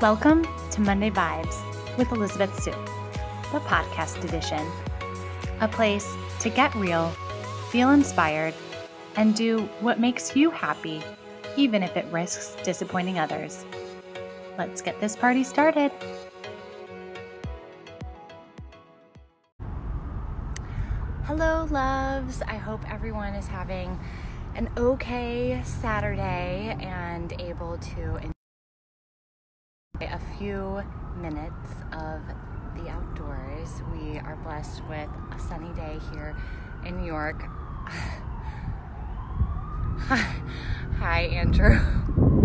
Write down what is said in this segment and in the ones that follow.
Welcome to Monday Vibes with Elizabeth Su, the podcast edition. A place to get real, feel inspired, and do what makes you happy, even if it risks disappointing others. Let's get this party started. Hello, loves. I hope everyone is having an okay Saturday and able to enjoy a few minutes of the outdoors. We are blessed with a sunny day here in New York. Hi, Andrew.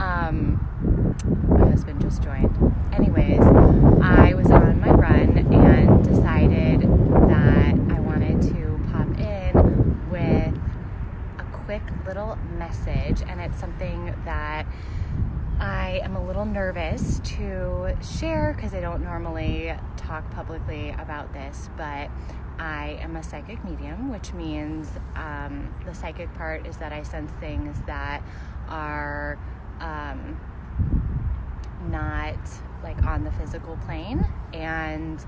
um, my husband just joined. Anyways, I was on my run and decided that I wanted to pop in with a quick little message, and it's something that I am a little nervous to share because I don't normally talk publicly about this, but I am a psychic medium, which means um, the psychic part is that I sense things that are um, not like on the physical plane and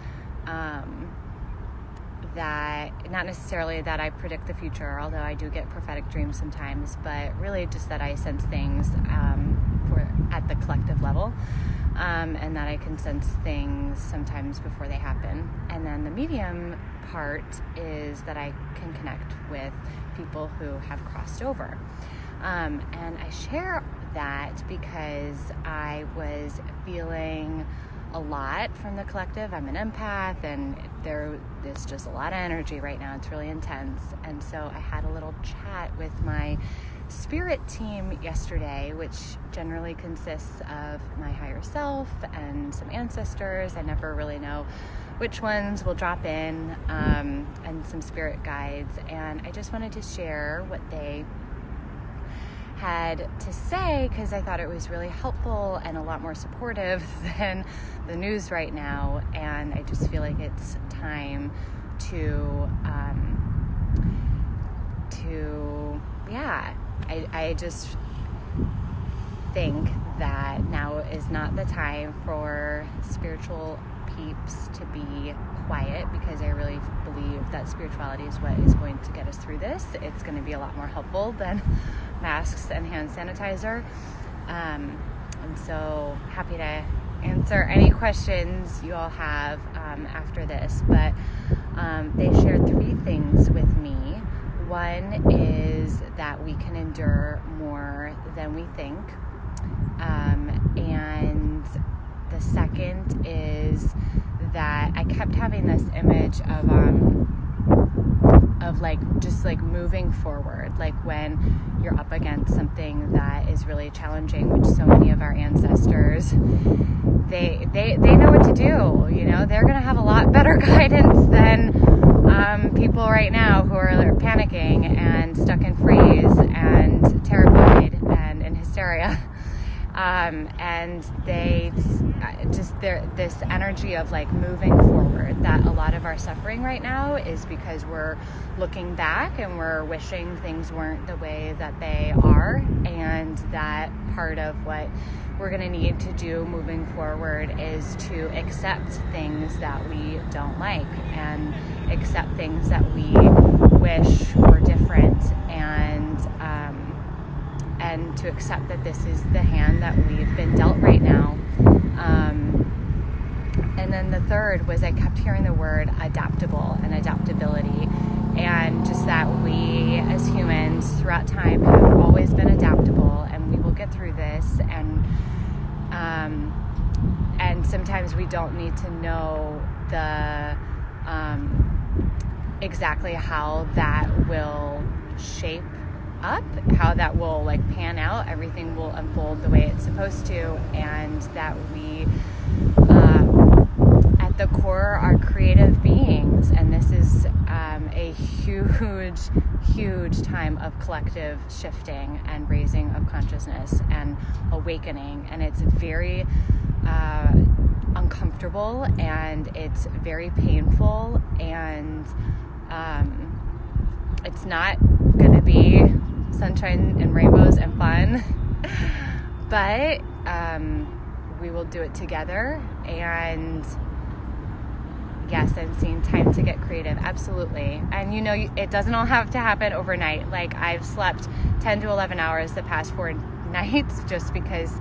um, that not necessarily that I predict the future, although I do get prophetic dreams sometimes, but really just that I sense things um, for at the collective level um, and that I can sense things sometimes before they happen. And then the medium part is that I can connect with people who have crossed over. Um, and I share that because I was feeling a lot from the collective. I'm an empath, and there is just a lot of energy right now. It's really intense. And so I had a little chat with my spirit team yesterday, which generally consists of my higher self and some ancestors. I never really know which ones will drop in, um, and some spirit guides. And I just wanted to share what they had to say because I thought it was really helpful and a lot more supportive than the news right now. And I just feel like it's time to, um, to, yeah, I, I just think that now is not the time for spiritual peeps to be quiet because I really believe that spirituality is what is going to get us through this. It's going to be a lot more helpful than masks and hand sanitizer. Um, I'm so happy to answer any questions you all have um, after this. But um, they shared three things with me. One is that we can endure more than we think. Um, and the second is that I kept having this image of um, of like just like moving forward like when you're up against something that is really challenging which so many of our ancestors they they they know what to do you know? They're to have a lot better guidance than um, people right now who are panicking and stuck in freeze and terrified and in hysteria um, and they uh, just there this energy of like moving forward that a lot of our suffering right now is because we're looking back and we're wishing things weren't the way that they are and that part of what we're going to need to do moving forward is to accept things that we don't like and accept things that we wish were different and to accept that this is the hand that we've been dealt right now. Um, and then the third was I kept hearing the word adaptable and adaptability, and just that we as humans throughout time have always been adaptable, and we will get through this. And um, and sometimes we don't need to know the um, exactly how that will shape up, how that will like pan out, everything will unfold the way it's supposed to, and that we, uh, at the core, are creative beings. And this is um, a huge, huge time of collective shifting and raising of consciousness and awakening. And it's very uh, uncomfortable and it's very painful and um, it's not going to be sunshine and rainbows and fun. but um, we will do it together. And yes, I'm seeing time to get creative. Absolutely. And you know, it doesn't all have to happen overnight. Like I've slept 10 to 11 hours the past four nights just because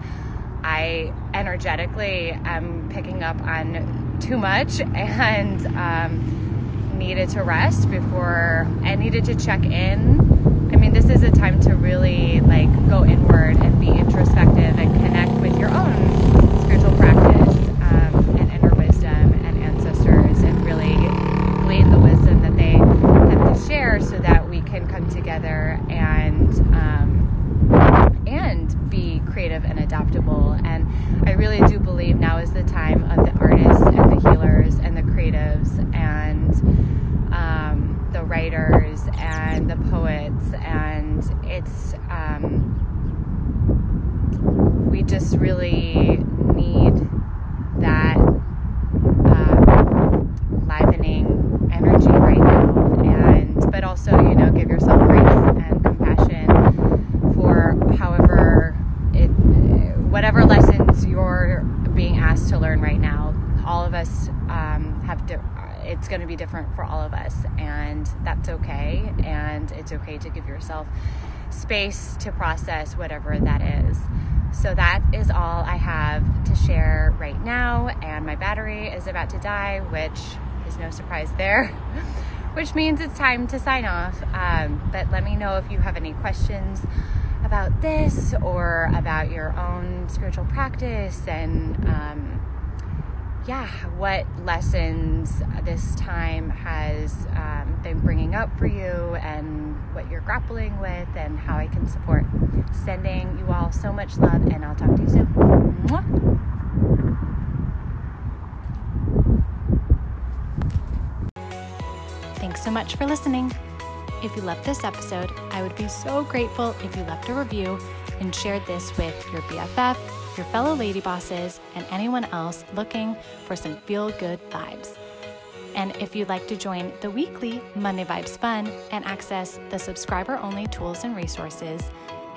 I energetically am picking up on too much and um, needed to rest before I needed to check in. I mean, this is a time to really like go inward and be introspective and connect with your own spiritual practice um, and inner wisdom and ancestors and really glean the wisdom that they have to share so that we can come together and um, and be creative and adaptable. And I really do believe now is the time of the artists and the healers and the creatives and um, the writers and the poets. And it's, um, we just really need that um, livening energy right now. And, but also, you know, give yourself grace and compassion for however it, whatever lessons you're being asked to learn right now. All of us um, have, di- it's going to be different for all of us, and that's okay. And it's okay to give yourself space to process whatever that is. So that is all I have to share right now. And my battery is about to die, which is no surprise there, which means it's time to sign off. Um, but let me know if you have any questions about this or about your own spiritual practice and um, yeah, what lessons this time has um, been bringing up for you and what you're grappling with and how I can support. Sending you all so much love, and I'll talk to you soon. Mwah. Thanks so much for listening. If you loved this episode, I would be so grateful if you left a review and shared this with your BFF, your fellow lady bosses, and anyone else looking for some feel good vibes. And if you'd like to join the weekly Monday Vibes Fun and access the subscriber only tools and resources,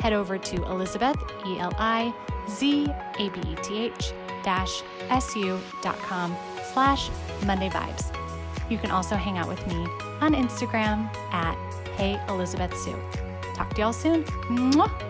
head over to Elizabeth, E L I Z A B E T H dash su.com slash Monday Vibes. You can also hang out with me on Instagram at Hey Elizabeth Su. Talk to y'all soon. Mwah!